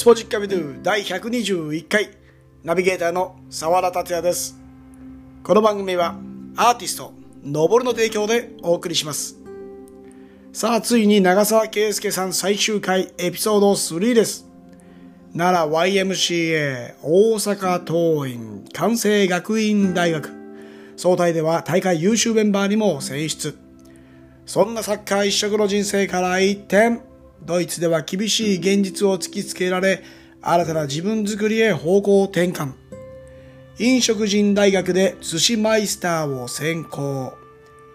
スポジッカビドゥ第121回ナビゲーターの沢田達也です。この番組はアーティスト、のぼるの提供でお送りします。さあ、ついに長澤圭介さん最終回エピソード3です。奈良 YMCA 大阪桐蔭関西学院大学総体では大会優秀メンバーにも選出。そんなサッカー一色の人生から一転、ドイツでは厳しい現実を突きつけられ、新たな自分作りへ方向転換。飲食人大学で寿司マイスターを専攻。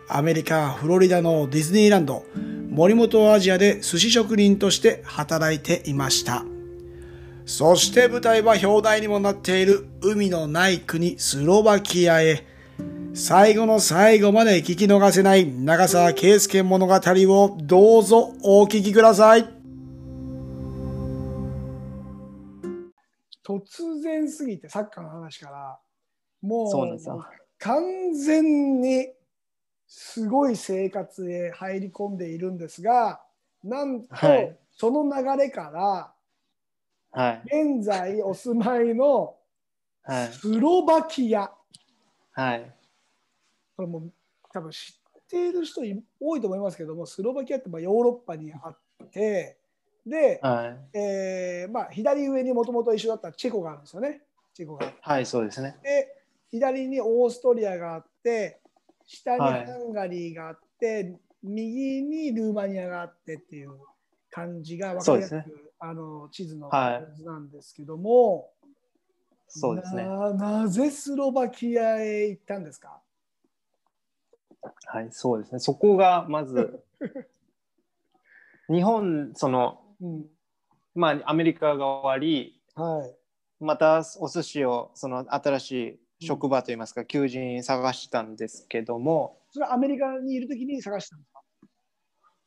アメリカ・フロリダのディズニーランド、森本アジアで寿司職人として働いていました。そして舞台は表題にもなっている海のない国スロバキアへ。最後の最後まで聞き逃せない長澤圭介物語をどうぞお聞きください。突然すぎてサッカーの話からもそうなんですよ完全にすごい生活へ入り込んでいるんですがなんとはいその流れからはい。現在お住まいのはい。スロバキアはい。これもう多分知っている人多いと思いますけどもスロバキアってまあヨーロッパにあってで、はい。えーまあ、左上にもともと一緒だったチェコがあるんですよね。チェコがはい、そうですね。左にオーストリアがあって下にはいハンガリーがあって、右にルーマニアがあってっていう感じが分かりやすくそうですあの地図のはい図なんですけども、そうですね。ななぜスロバキアへ行ったんですか？はい、そうですね。そこがまず、日本、その、うんまあ、アメリカが終わり、はいまたお寿司を、その新しい職場といいますか、求人探したんですけども、それはアメリカにいるときに探したんですか？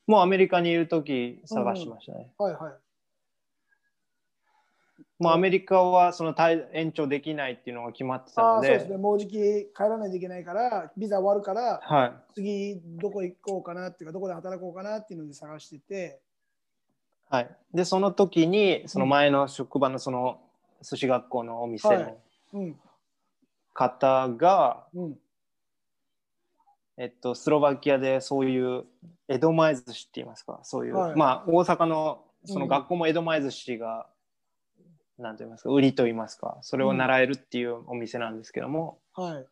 もうアメリカにいるとき探しましたね。はいはい。もう。アメリカはその滞延長できないっていうのが決まってたので、そうですね、もうじき帰らないといけないから、ビザ終わるから、はい。次どこ行こうかなっていうか、どこで働こうかなっていうので探してて、はい、でその時にその前の職場のその寿司学校のお店はい。のうん、方が、うん、えっと、スロバキアでそういう江戸前寿司って言いますか？そういう、はい。まあ大阪のそのうん。学校も江戸前寿司が、なんと言いますか？売りと言いますか？それを習えるっていうお店なんですけども、は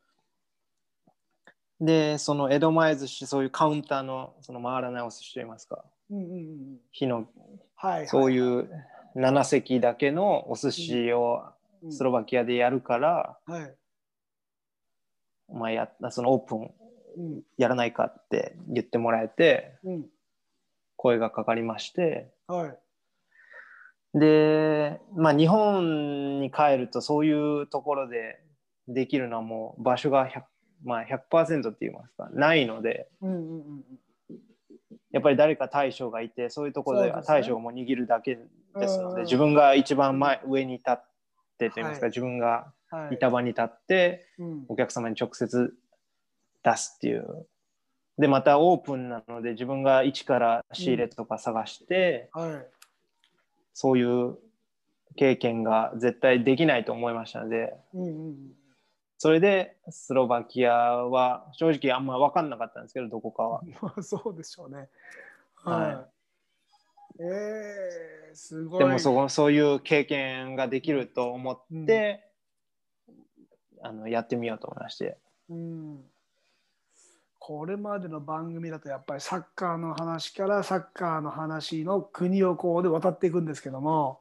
い、でその江戸前寿司そういうカウンターのその回らないお寿司と言いますか。うん、うん、うん、火のはい、そうう、いう7席だけのお寿司をうん。スロバキアでやるから、はい、お前やそのオープンうん、やらないかって言ってもらえてうん、声がかかりましてはい、でまあ日本に帰るとそういうところでできるのはもう場所が100、まあ、100%って言いますかないのでうん、うん、うん、やっぱり誰か大将がいてそういうところで大将がもう握るだけですのでうん自分が一番前上に立ってと言いますか、はい。自分がはい、板場に立ってうん、お客様に直接出すっていう。でまたオープンなので自分が一から仕入れとか探して、はい、そういう経験が絶対できないと思いましたのでうん、うん、それでスロバキアは正直あんま分かんなかったんですけどどこかは。まあ、そうでしょうね。ははい。えー、すごい。でもそこそういう経験ができると思って、あのやってみようと思いまして。うんこれまでの番組だとやっぱりサッカーの話からサッカーの話の国をこうで渡っていくんですけども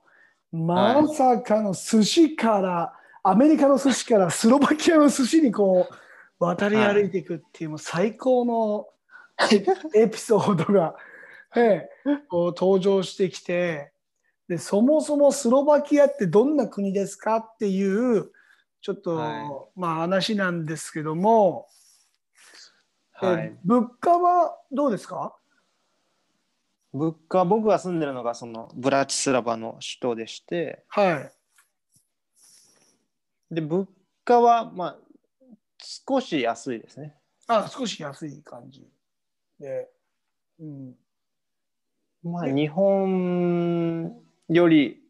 まさかの寿司から、アメリカの寿司からスロバキアの寿司にこう渡り歩いていくっていう、もう最高の エピソードが、ええこう登場してきてでそもそもスロバキアってどんな国ですかっていうちょっと、はい。まあ話なんですけども、はいえ、物価はどうですか？物価僕が住んでるのがそのブラチスラバの首都でしてはい。で物価はまあ少し安いですね。あ、少し安い感じで。うん。まあ日本より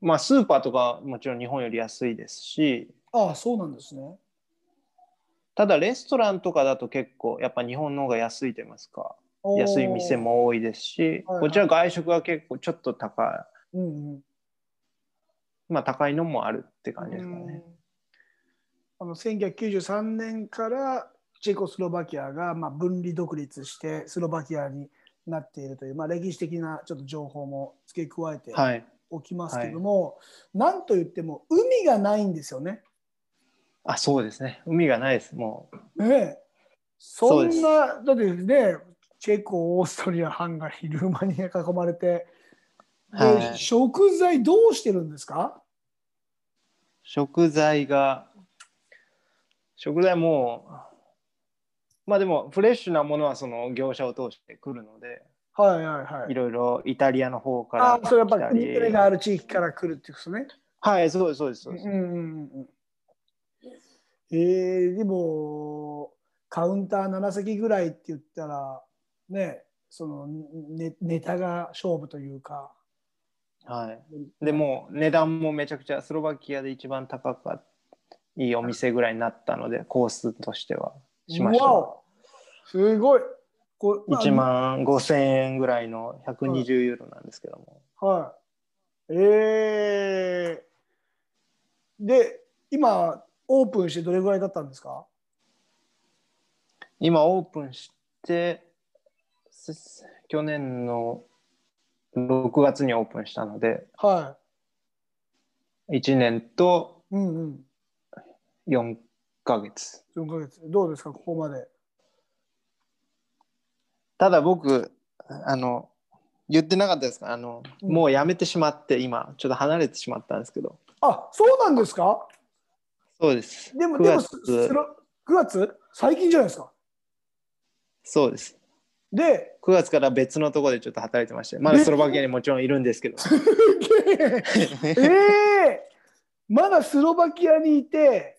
まあスーパーとかもちろん日本より安いですし、ああ、そうなんですね。ただレストランとかだと結構やっぱ日本の方が安いと言いますか、安い店。も多いですし、はいはいこちら外食は結構ちょっと高うんうん。い、まあ高いのもあるって感じですかね。うんあの1993年からチェコスロバキアがまあ分離独立してスロバキアになっているという、まあ、歴史的なちょっと情報も付け加えてはい。おきますけども、なんといっても海がないんですよね。あ、そうですね。海がないです。もう。ねえそんですなだってねチェコオーストリアハンガリールーマニアに囲まれてで、はい食材どうしてるんですか？食材が、食材も、まあでもフレッシュなものはその業者を通してくるので、はいはいはいい。ろいろイタリアの方からあそれやっぱり国がある地域から来るっていうことね。はい、そうです、そうです。そうですうんうんうんうんえー、でもカウンター7席ぐらいって言ったらねそのネネタが勝負というか。はい。でもう値段もめちゃくちゃスロバキアで一番高かいいお店ぐらいになったので、コースとしてはしました。すごいこう1万5千円ぐらいの120ユーロなんですけども。はい。えー、で、今、オープンしてどれぐらいだったんですか？今オープンして、す去年の6月にオープンしたので、は1年とい。うんうん。4ヶ月。4ヶ月。どうですか、ここまで。ただ僕、あの、言ってなかったですか？あの、うんもう辞めてしまって、今、ちょっと離れてしまったんですけど。あ、そうなんですか？そうです。でも、9でも、月すすろ9月？最近じゃないですか。そうです。で、9月から別のところでちょっと働いてまして、まだスロバキアにもちろんいるんですけど。ええまだスロバキアにいて、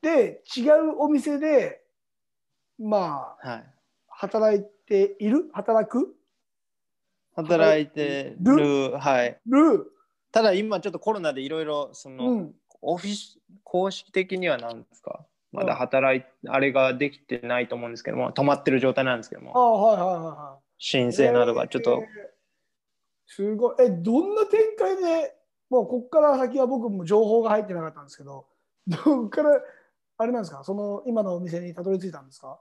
で、違うお店で、まあ、はい。働いている？働く？働いてるる、はい。る？ただ今ちょっとコロナでいろいろその、うん。オフィス公式的には何ですか？まうん。だ働いあれができてないと思うんですけども止まってる状態なんですけどあも。あ、はいはいはいはい。申請などがちょっと、えーすごい。え、どんな展開で、もうここから先は僕も情報が入ってなかったんですけど、どこから、あれなんですか、その今のお店にたどり着いたんですか？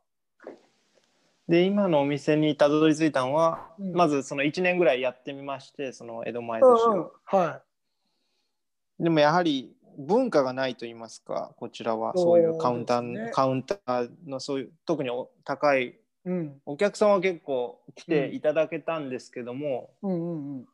で今のお店にたどり着いたのは、うん。まずその1年ぐらいやってみましてその江戸前うん寿司を、うん。はでもやはり文化がないと言いますかこちらはそういうカウンター、ねカウンターのそういう特にお高いい。うん。お客さんは結構来ていただけたんですけども、うんうんうん。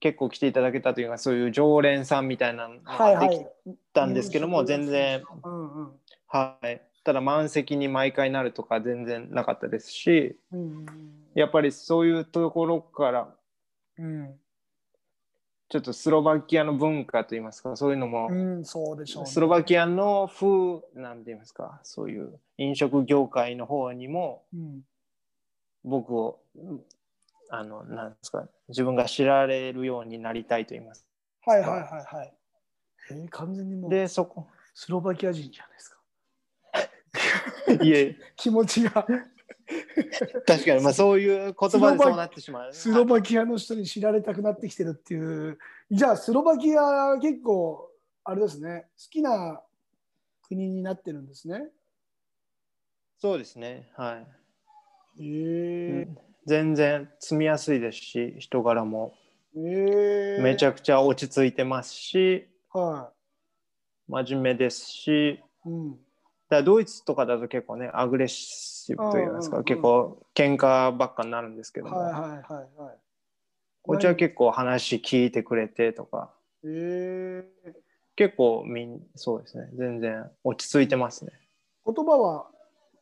結構来ていただけたというかそういう常連さんみたいなのはいはができい。たんですけども、全然、うんうん。はい、ただ満席に毎回なるとか全然なかったですしうんうんやっぱりそういうところからうん。ちょっとスロバキアの文化といいますかそういうのも、うん、そうでしょう、ね。スロバキアの風なんて言いますかそういう飲食業界の方にもうん。僕をあのなんですか自分が知られるようになりたいと言いますはいはいはいはい。えー、完全にもうでそこスロバキア人じゃないですか。いえ気持ちが 確かにまあそういう言葉でそうなってしまうスロバキアの人に知られたくなってきてるっていう。じゃあスロバキア結構あれですね。好きな国になってるんですね。そうですねはいえ全然住みやすいですし人柄もー、えー、めちゃくちゃ落ち着いてますしは真面目ですしい。うん。だドイツとかだと結構ねアグレッシブといいますか、うんうんうん。結構喧嘩ばっかになるんですけども、はいはいはいはい。こっちは結構話聞いてくれてとか。えー、結構みんそうですね。全然落ち着いてますね。言葉は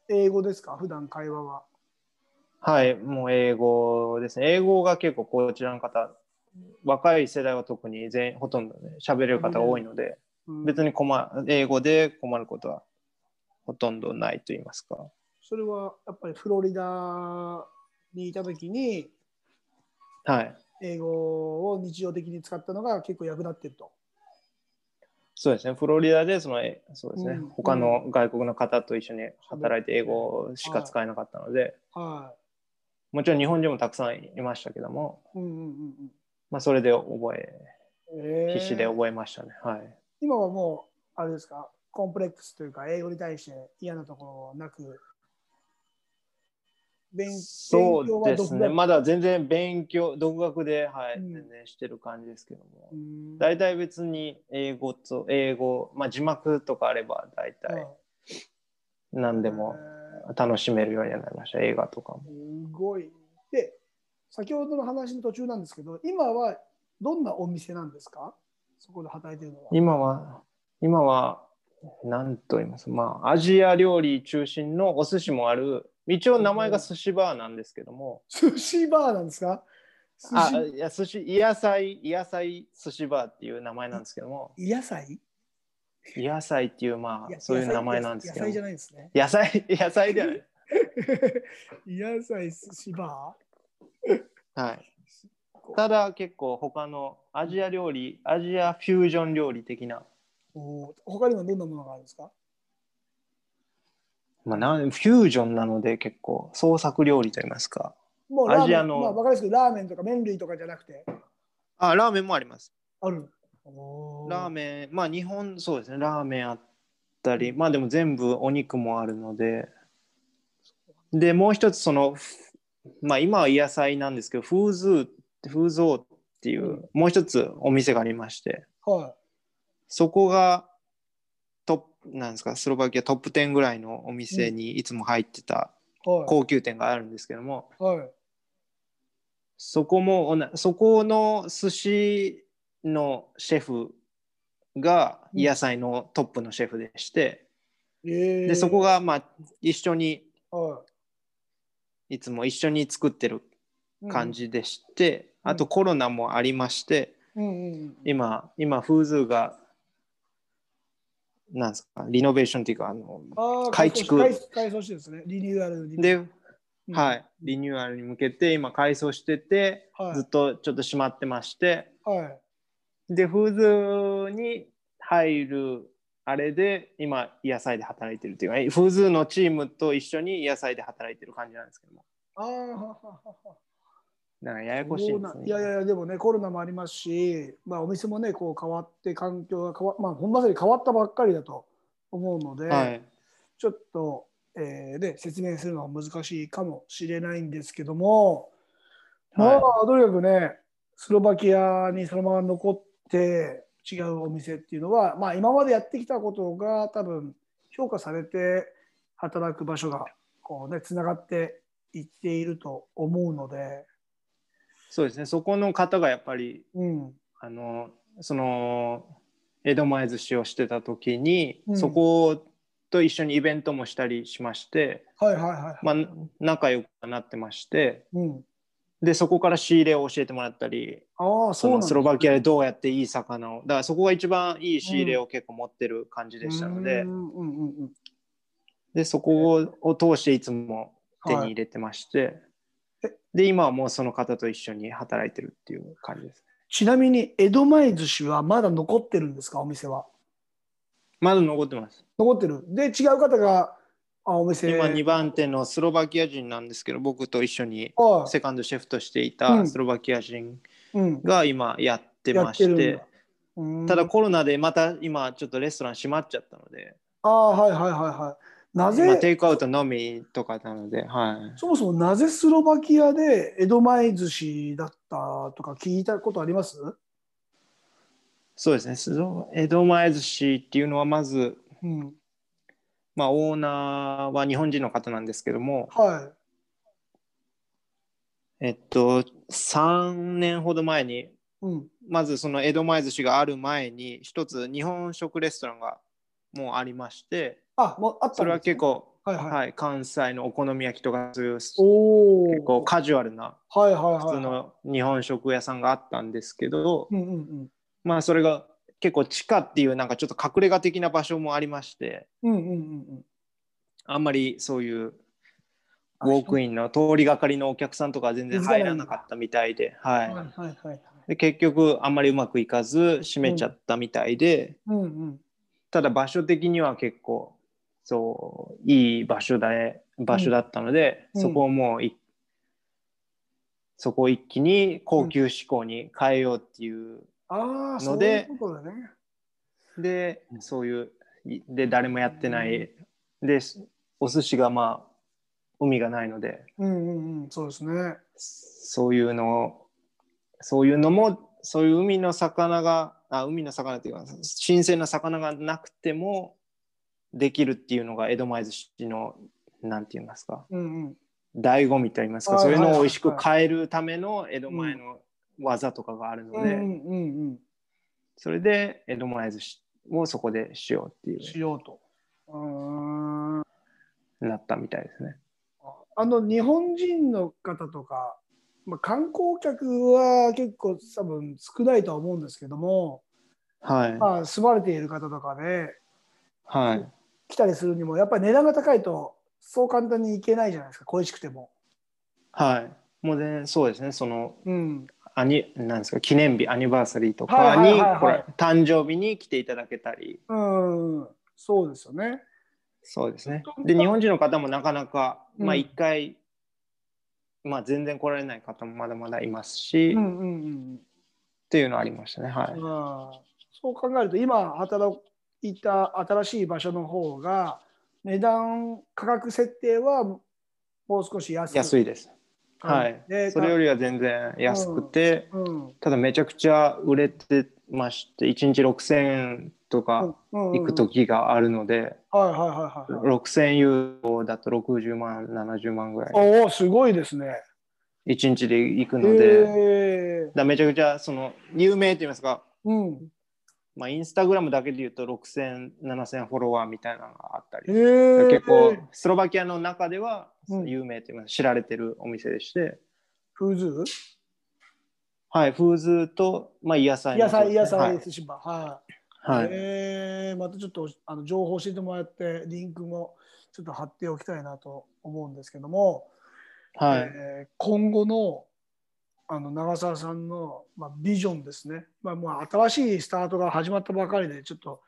英語ですか？普段会話は。はいもう英語ですね。英語が結構こちらの方若い世代は特に全ほとんどね喋れる方が多いので、うん。別に困英語で困ることはほとんどないと言いますかそれはやっぱりフロリダにいた時にはい英語を日常的に使ったのが結構役立ってると。そうですね、フロリダでその、えそうですね、うん他の外国の方と一緒に働いて英語しか使えなかったので、はもちろん日本人もたくさんいましたけども、い。うんうんうんまあ、それで覚え、うん。えー必死で覚えましたね。はい。今はもう、あれですか、コンプレックスというか、英語に対して嫌なところはなく、勉そう勉強はですね、まだ全然勉強、独学で、はい、うん。全然してる感じですけども。う、ん。大体別に英語と、英語、まあ、字幕とかあれば大体何でもえー。楽しめるようになりました、映画とかも。すごい。で、先ほどの話の途中なんですけど、今はどんなお店なんですか？そこで働いてるのは。今は、今は、なんと言います。まあ、アジア料理中心のお寿司もある、一応名前が寿司バーなんですけども、寿司バーなんですか？寿あ、司？いや、寿司、野菜、野菜寿司バーっていう名前なんですけども、野菜野菜っていう、まあ、そういう名前なんですけど野菜じゃないですね。野菜、野菜ではない。野菜寿司バはい。ーただ結構他のアジア料理、アジアフュージョン料理的な、おー他にもどんなものがあるんですか？まあ、なんフュージョンなので結構創作料理といいますか。もうラーメンアジアのまあ、わかりますけど、ラーメンとか麺類とかじゃなくて、あ、ラーメンもあります。ある？おラーメメン、まあ日本そうですね、ラーメンあったり、まあでも全部お肉もあるので、で、もう一つその、ふまあ今は野菜なんですけど、フーズー、フーゾーっていう、うんもう一つお店がありまして、ン。はそこがトップ、なんですか、スロバキアトップ10ぐらいのお店にいつも入ってた。高級店があるんですけども、はい。そこもそこの寿司のシェフがうん野菜のトップのシェフでして、えー、でそこがまあ一緒にはいつも一緒に作ってるい感。じでして、うんあとコロナもありましてうんうんうん、今今フーズーがなんですか？リノベーションっていうかあの改築改装してですね。リニューアルに。で、うんはいリニューアルに向けて今改装してて、はいずっとちょっと閉まってましてはい。でフーズーに入るあれで今野菜で働いてるっていうかフーズーのチームと一緒に野菜で働いてる感じなんですけどもああ、はははは。だからややこしいね。いやいやでもね、コロナもありますし、まあ、お店もね、こう変わって、環境が変わまあ、ほんまさに変わったばっかりだと思うので、はい。ちょっと、えーで説明するのは難しいかもしれないんですけども、まあ、はとにかくね、スロバキアにそのまま残って違うお店っていうのは、まあ、今までやってきたことが多分評価されて働く場所がこうね、つながっていっていると思うので、そうですね。そこの方がやっぱりうん、あのその江戸前寿司をしてた時に、うん。そこと一緒にイベントもしたりしまして、はいはいはい。まあ、仲良くなってましてうん、でそこから仕入れを教えてもらったりああ、そそうなんだのスロバキアでどうやっていい魚をだからそこが一番いい仕入れを結構持ってる感じでしたので、うんうんうんうんでそこを通していつも手に入れてまして、はいで今はもうその方と一緒に働いてるっていう感じですね。ちなみに江戸前寿司はまだ残ってるんですか？お店は。まだ残ってます。残ってる。で違う方があお店。今2番手のスロバキア人なんですけど僕と一緒にはい。セカンドシェフとしていうたん。スロバキア人うん、が今やってやまして、ってるんだ。うん。ただコロナでまた今ちょっとレストラン閉まっちゃったので、ああはいはいはいはいなぜ、まあ、テイクアウトのみとかなので、はい、そもそもなぜスロバキアで江戸前寿司だったとか聞いたことあります？そうですね。江戸前寿司っていうのはまず、うん。まあ、オーナーは日本人の方なんですけども、はえっと、3年ほど前にい、うん、まずその江戸前寿司がある前に一つ日本食レストランがもうありましてあもうあったね。それは結構、はいはい。はい、関西のお好み焼きとかそういう結構カジュアルなはいはいはい普通の日本食屋さんがあったんですけど、うんうんうん。まあそれが結構地下っていうなんかちょっと隠れ家的な場所もありましてうんうんうんうん。あんまりそういうウォークインの通りがかりのお客さんとかは全然入らなかったみたいで、ははいはいはいはい。い、で結局あんまりうまくいかず閉めちゃったみたいで、うんうん。ただ場所的には結構そういい場所だ場所だったので、うんそこをもういそこを一気に高級志向に変えようっていう、のでいうことだね。でそういういで誰もやってない、でお寿司がまあ海がないのでうんうんうん、そうですね。そういうのをそういうのもそういう海の魚があ海の魚っていうか新鮮な魚がなくてもできるっていうのが江戸前寿司のなんて言いますかうんうん。醍醐味と言いますか、はいそういうの美味しく変えるための江戸前の技とかがあるので、うんうんうんそれで江戸前寿司をそこでしようってうん。しいようと。うーん。うなったみたいですね。あの日本人の方とか、まあ、観光客は結構多分少ないとは思うんですけども、はい。まあ、住まれている方とかではい。来たりするにもやっぱり値段が高いとそう簡単に行けないじゃないですか恋しくても。はい。もうね、そうですね。その、うん、アニなんですか記念日アニバーサリーとはいかにこれ誕生日に来ていただけたり。うん、そうですよね。そうですね。で日本人の方もなかなか、うん。まあ一回まあ全然来られない方もまだまだいますし、っうんうんうん。ていうのはありましたね。はい、まあ、そう考えると今働いた新しい場所の方が値段価格設定はもう少し安く安いです。はい。でそれよりは全然安くて、うんただめちゃくちゃ売れてまして1日6000円とかうん行く時があるので、はいはいはいはいはい。6000ユーロだと60万70万ぐらい。おおすごいですね。1日で行くへので、えだめちゃくちゃその有名と言いますか、うん。まあ、インスタグラムだけで言うと6000、7000フォロワーみたいなのがあったり、結構スロバキアの中ではうん。有名と言います知られてるお店でして、フーズはい、フーズと、まあ、野菜の野菜野はい菜寿司場。はい。はい。ええまたちょっとあの情報教えてもらってリンクもちょっと貼っておきたいなと思うんですけども、はい。えー今後のあの長澤さんの、まあ、ビジョンですね、まあ、まあ新しいスタートが始まったばかりでちょっと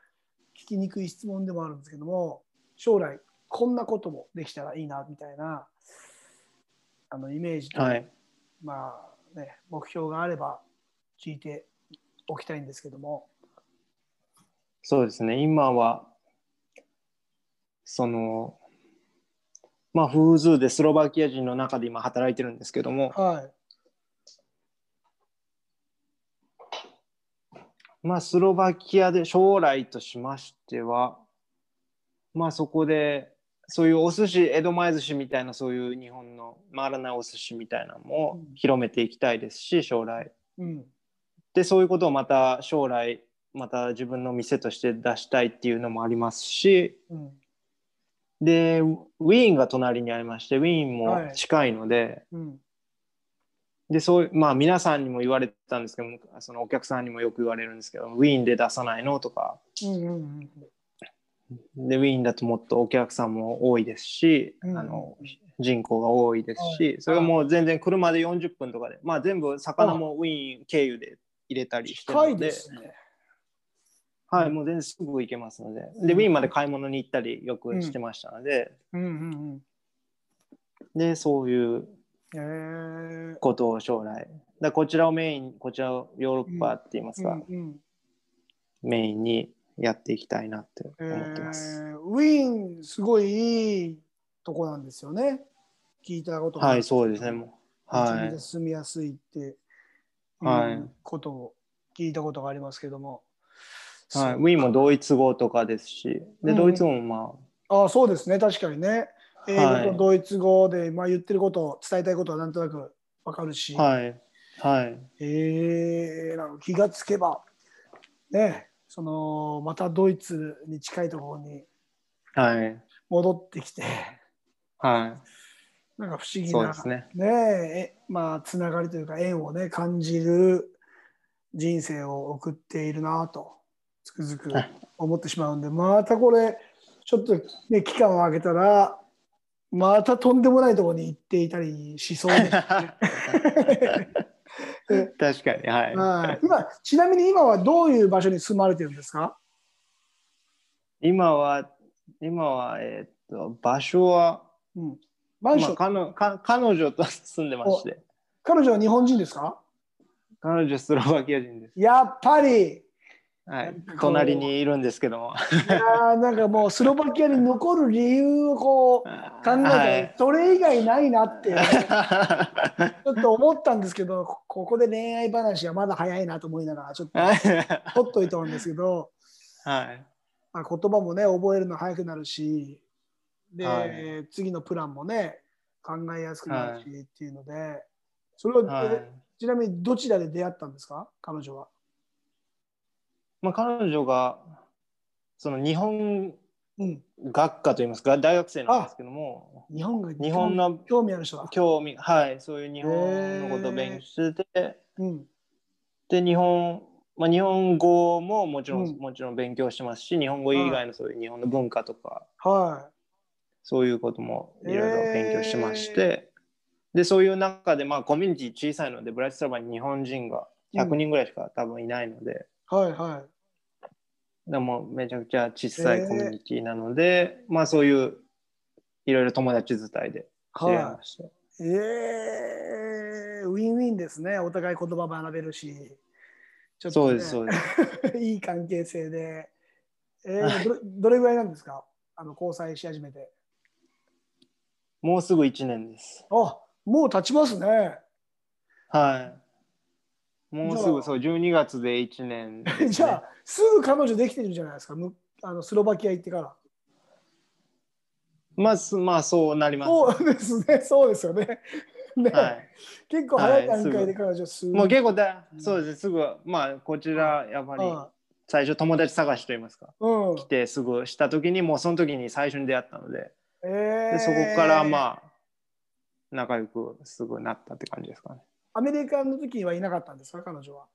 聞きにくい質問でもあるんですけども将来こんなこともできたらいいなみたいなあのイメージと、はい。まあね、目標があれば聞いておきたいんですけども。そうですね、今は、その、まあ、フーズーでスロバキア人の中で今働いてるんですけども、はいまあ、スロバキアで将来としましては、まあ、そこで、そういうお寿司、江戸前寿司みたいな、そういう日本の回らないお寿司みたいなのもうん。広めていきたいですし、将来。うん。で、そういうことをまた将来、また自分の店として出したいっていうのもありますし、うん。で、ウィーンが隣にありまして、ウィーンも近いので、うんで、そういう、まあ皆さんにも言われてたんですけど、そのお客さんにもよく言われるんですけど、ウィーンで出さないのとか、うんうんで、ウィーンだともっとお客さんも多いですし、うんあの人口が多いですし、はい。それがもう全然車で40分とかで、まあ全部魚もウィーン経由で入れたりしてるので、ね。はい、もう全然すぐ行けますので、で、ウィーンまで買い物に行ったりよくしてましたので、うんうんで、そういううん。えことを将来、だこちらをメイン、こちらをヨーロッパって言いますーか、うんうんメインにやっていきたいなってえ思ってます。ーウィーン、すごいいいとこなんですよね。聞いたことがはい、そうですね。もうはい。住みやすいってはいことを聞いたことがありますけども。はい、ウィーンもドイツ語とかですし、で、うんドイツ語もまああそうですね、確かにね。英はい。語とドイツ語で、まあ、言ってることを伝えたいことはなんとなくわかるし、あ、はい、はい、えー、なんか気がつけば、ね、そのまたドイツに近いところにはい、戻ってきて、はなんか不思い、議な、ね。ねえまあ、つながりというか縁をね感じる人生を送っているなとつくづく思ってしまうんでまたこれちょっと、ね、期間を空けたらまたとんでもないところに行っていたりしそうです、ね。確かに、はい。はい。今ちなみに今はどういう場所に住まれてるんですか？今は、今は、えーっと、場所は、うん、マンション、まあ、彼女か彼女と住んでまして、彼女は日本人ですか？彼女スロバキア人です。やっぱりはい。隣にいるんですけども。いやーなんかもうスロバキアに残る理由をこう 考えたら、はいそれ以外ないなって ちょっと思ったんですけどこここで恋愛話はまだ早いなと思いながらちょっと取っといたんですけど、はい。まあ、言葉もね覚えるの早くなるしで、はい。次のプランもね考えやすくなるし、っていうのでそれは、はい。えちなみにどちらで出会ったんですか？彼女は。まあ、彼女が、その日本うん、学科といいますか、大学生なんですけども、日本が日本の興味ある人だ。興味、はい、そういう日本のことを勉強してて、うん。で、日本、まあ、日本語ももちろん、うん。もちろん勉強してますし、日本語以外のそういう日本の文化とか、はそういうこともいろいろ勉強してまして、で、そういう中で、まあ、コミュニティ小さいので、ブラチスラバに日本人が100人ぐらいしか多分いないので、いはいはい。でもめちゃくちゃ小さいコミュニティなので、まあそういういろいろ友達伝いで知り合いました。えー、ウィンウィンですね。お互い言葉学べるし。ちょっとねそうです、そうです。いい関係性で。えーどれ どれぐらいなんですか？あの交際し始めて。もうすぐ1年です。あもう経ちますね。はい。もうすぐそう、12月で1年です、ね。じゃあ、すぐ彼女できてるじゃないですか。むあのスロバキア行ってから。まあ、すまあそうなります。そうですね。そうですよね。ねはい。結構早い段はい階で彼女すぐ。もう結構だ、そうです、すぐ、まあこちら、やっぱりあ最初友達探しといいますか。うん。来てすぐした時に、もうその時に最初に出会ったので、えーでそこからまあ、仲良くすぐなったって感じですかね。アメリカの時にはいなかったんですか、彼女は？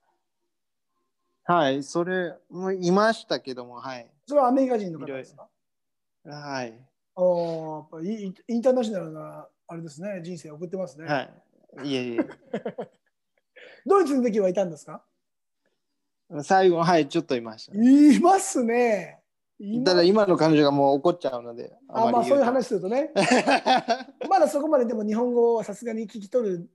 はい、それもいましたけども、はい。それはアメリカ人の方ですか？はい。あーやっぱインインターナショナルなあれですね、人生送ってますね。はい。いえい ドイツの時はいたんですか？え。最後、はい、ちょっといました。いますね。ただ今の彼女がもう怒っちゃうので。あまあそういう話。話するとね、まだそこまででも日本語はさすがに聞き取る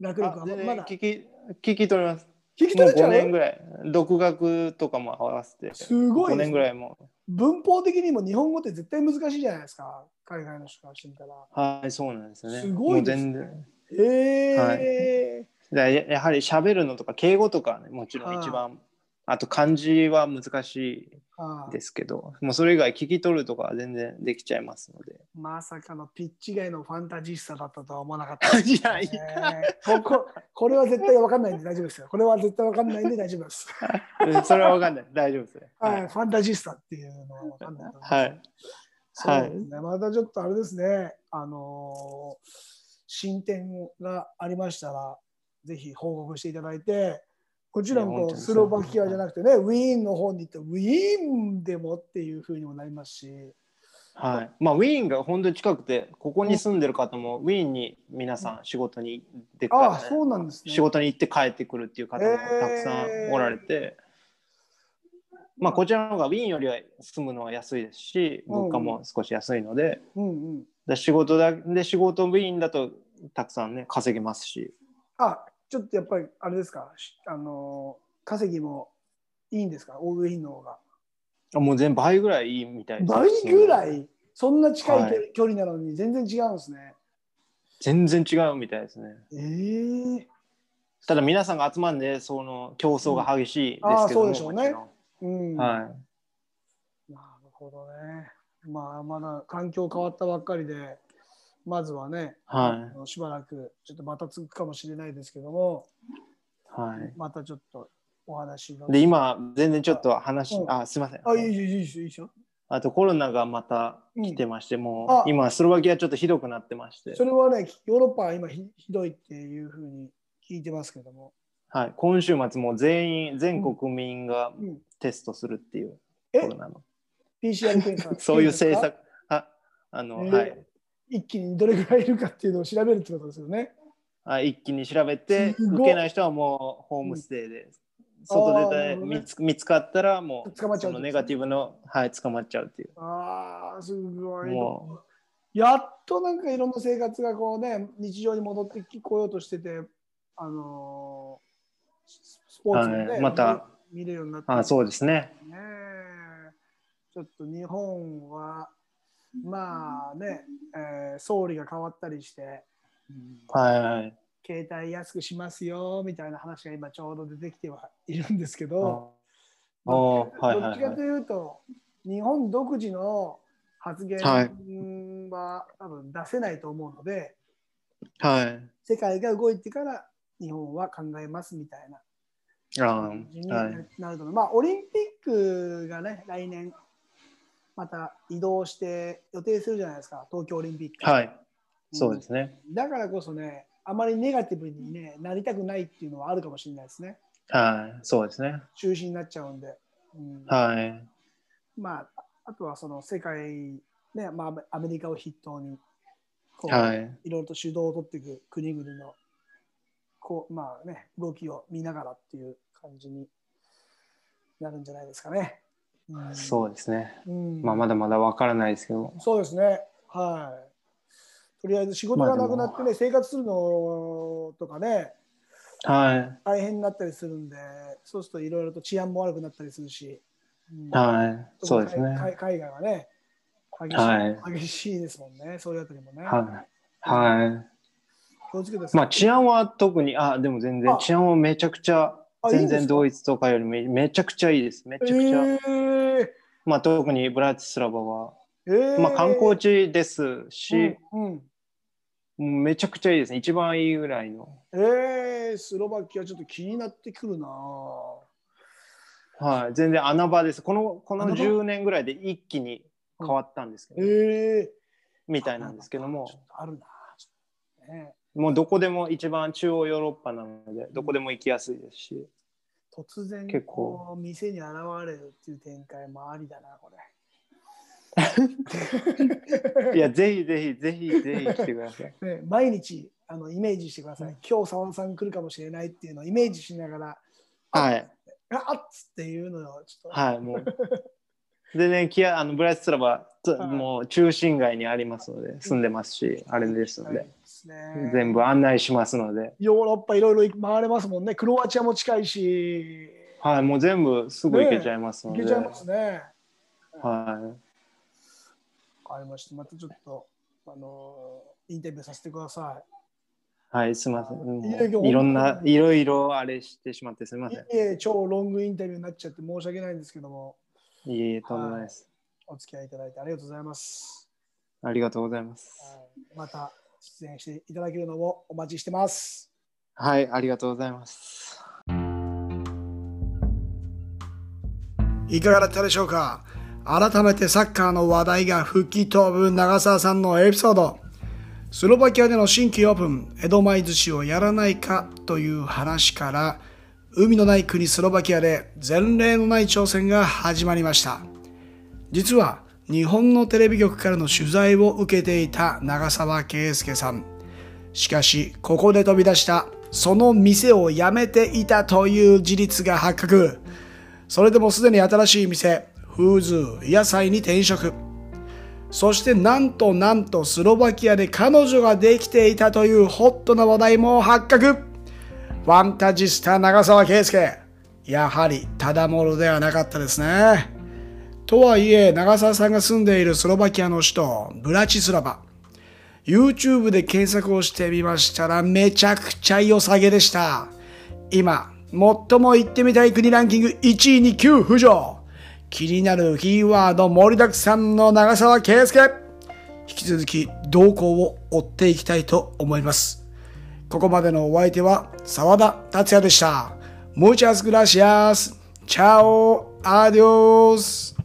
学力はまだ聞き聞き取れます。聞き5取れちゃう年ぐらい。独学とかも合わせて。5すごいですね年ぐらいも文法的にも日本語って絶対難しいじゃないですか、海外の人からしてみたら。う。はい、そうなんですよね。すごいですねもう全然。えーだややはり喋るのとか敬語とかはね、もちろん一番。あと漢字は難しあいですけど、もうそれ以外聞き取るとかは全然できちゃいますので。まさかのピッチ外のファンタジスタだったとは思わなかった です、いやいねこここれは絶対わかんないんで大丈夫ですよ。これは絶対わかんないんで大丈夫です。や、それはわかんない。大丈夫ですね。はい、ファンタジスタっていうのはわかんないと思います。はい。そうですね。またちょっとあれですね、あのー進展がありましたら、ぜひ報告していただいて、こういや本当にスロバキアじゃなくてね、ウィーンの方に行って、ウィーンでもっていうふうにもなりますし、はい。まあ、ウィーンが本当に近くて、ここに住んでる方も、ウィーンに皆さん仕事に行ってから、ああ、そうなんですね。仕事に行って帰ってくるっていう方もたくさんおられて、まあ、こちらの方がウィーンよりは住むのは安いですし、うん物価も少し安いので、うんうん。で仕事だで仕事ウィーンだとたくさんね、稼げますし、あ、ちょっとやっぱりあれですか、しあのー稼ぎもいいんですか、ウィーンの方が。もう全部倍ぐらいいいみたいです。倍ぐらい？そんな近い距,、はい距離なのに全然違うんですね。全然違うみたいですね。ええただ皆さんが集まるんで、その競争が激しいですけども、うんあーそうでしょうねもうん。はい。なるほどね。まあ、まだ環境変わったばっかりで、まずはね、はいしばらくちょっとまた続くかもしれないですけども、はい。またちょっとお話が。で、今、全然ちょっと話、うんあ、すいません。あ、いいいいいいですよ。あとコロナがまた来てまして、もあう今、スロバキアちょっとひどくなってましてそ、れはね、ヨーロッパは今ひひどいっていうふうに聞いてますけども。はい、今週末も全員、全国民がうん、テストするっていう、え？コロナの。PCR 検査。そういう政策、ああの、えーはい。一気にどれぐらいいるかっていうのを調べるってことですよね。あ一気に調べて、受けない人はもうホームステイで、外出てあーなるほどね見つ見つかったらもう捕まっちゃうそのネガティブの、はい、捕まっちゃうっていう。ああ、すごい。もやっとなんかいろんな生活がこうね、日常に戻ってこようとしてて、あのーススポーツもね、はいまた見れるようになってあそうですね。ねえちょっと日本は、まあね、えー総理が変わったりして、うんはいはい。携帯安くしますよみたいな話が今ちょうど出てきてはいるんですけど、どっちかというと、日本独自の発言は多分出せないと思うので、はい。世界が動いてから日本は考えますみたいなあ感じに。なると思う。まあ、オリンピックがね、来年また移動して予定するじゃないですか、東京オリンピック。はい。そうですね。だからこそね、あまりネガティブに、ね、なりたくないっていうのはあるかもしれないですね。はい。そうですね。中止になっちゃうんで。うんはい。まあ、あとはその世界、ねまあ、アメリカを筆頭にこう、、はいい。ろいろと主導を取っていく国々のこう、まあね、動きを見ながらっていう感じになるんじゃないですかね。うんそうですね。うんまあ、まだまだわからないですけど。そうですね。はい。とりあえず仕事がなくなってね、生活するのとかね、はい。大変になったりするんで、そうするといろいろと治安も悪くなったりするし、うんはい。そうですね。海海外がね激しい、はい激しいですもんね、そういうあたりもね。はい。はい。気。まあ治安は特に、あ、でも全然あ治安はめちゃくちゃ、全然ドイツとかよりめめちゃくちゃいいです。めちゃくちゃ。えーまあ特にブラティスラバは、えーまあ観光地ですし、うんうんめちゃくちゃいいですね。一番いいぐらいの。えー、スロバキアちょっと気になってくるな。はい。全然穴場です。この、この穴場？10年ぐらいで一気に変わったんですけど、えー、みたいなんですけどもあるな。ね、もうどこでも一番中央ヨーロッパなので、どこでも行きやすいですし、突然結構店に現れるっていう展開もありだな、これ。いや、ぜひぜひぜひぜひ来てください。ね、毎日あのイメージしてください。今日沢田さん来るかもしれないっていうのをイメージしながら、はい。ああっつっていうのをちょっと、はい、もう。でね、キアあのブライスラバ、つはいもう中心街にありますので、住んでますし、あれですのはいで、ですね全部案内しますので、ヨーロッパいろいろ回れますもんね。クロアチアも近いし、はい、もう全部すぐ行けちゃいますので、行けちゃいますね。はわかりました。またちょっと、あのインタビューさせてください、はい、すみません。もいろんないろいろあれしてしまってすみまい。いせん。え、超ロングインタビューになっちゃって申し訳ないんですけども、いえとんでもないです。お付き合いいただいてありがとうございます。ありがとうございます。はいまた出演していただけるのをお待ちしてます。はい、ありがとうございます。いかがだったでしょうか？改めてサッカーの話題が吹き飛ぶ長澤さんのエピソード。スロバキアでの新規オープン、江戸前寿司をやらないかという話から、海のない国スロバキアで前例のない挑戦が始まりました。実は日本のテレビ局からの取材を受けていた長澤圭介さん。しかし、ここで飛び出した、その店を辞めていたという事実が発覚。それでもすでに新しい店、フーズ野菜に転職。そしてなんとなんとスロバキアで彼女ができていたというホットな話題も発覚。ファンタジスタ長澤圭介。やはりただものではなかったですね。とはいえ、長澤さんが住んでいるスロバキアの首都、ブラチスラバ。YouTube で検索をしてみましたらめちゃくちゃ良さげでした。今、最も行ってみたい国ランキング1位に急浮上。気になるキーワード盛りだくさんの長澤圭介。引き続き動向を追っていきたいと思います。ここまでのお相手は沢田達也でした。Muchas gracias. Chao. Adios.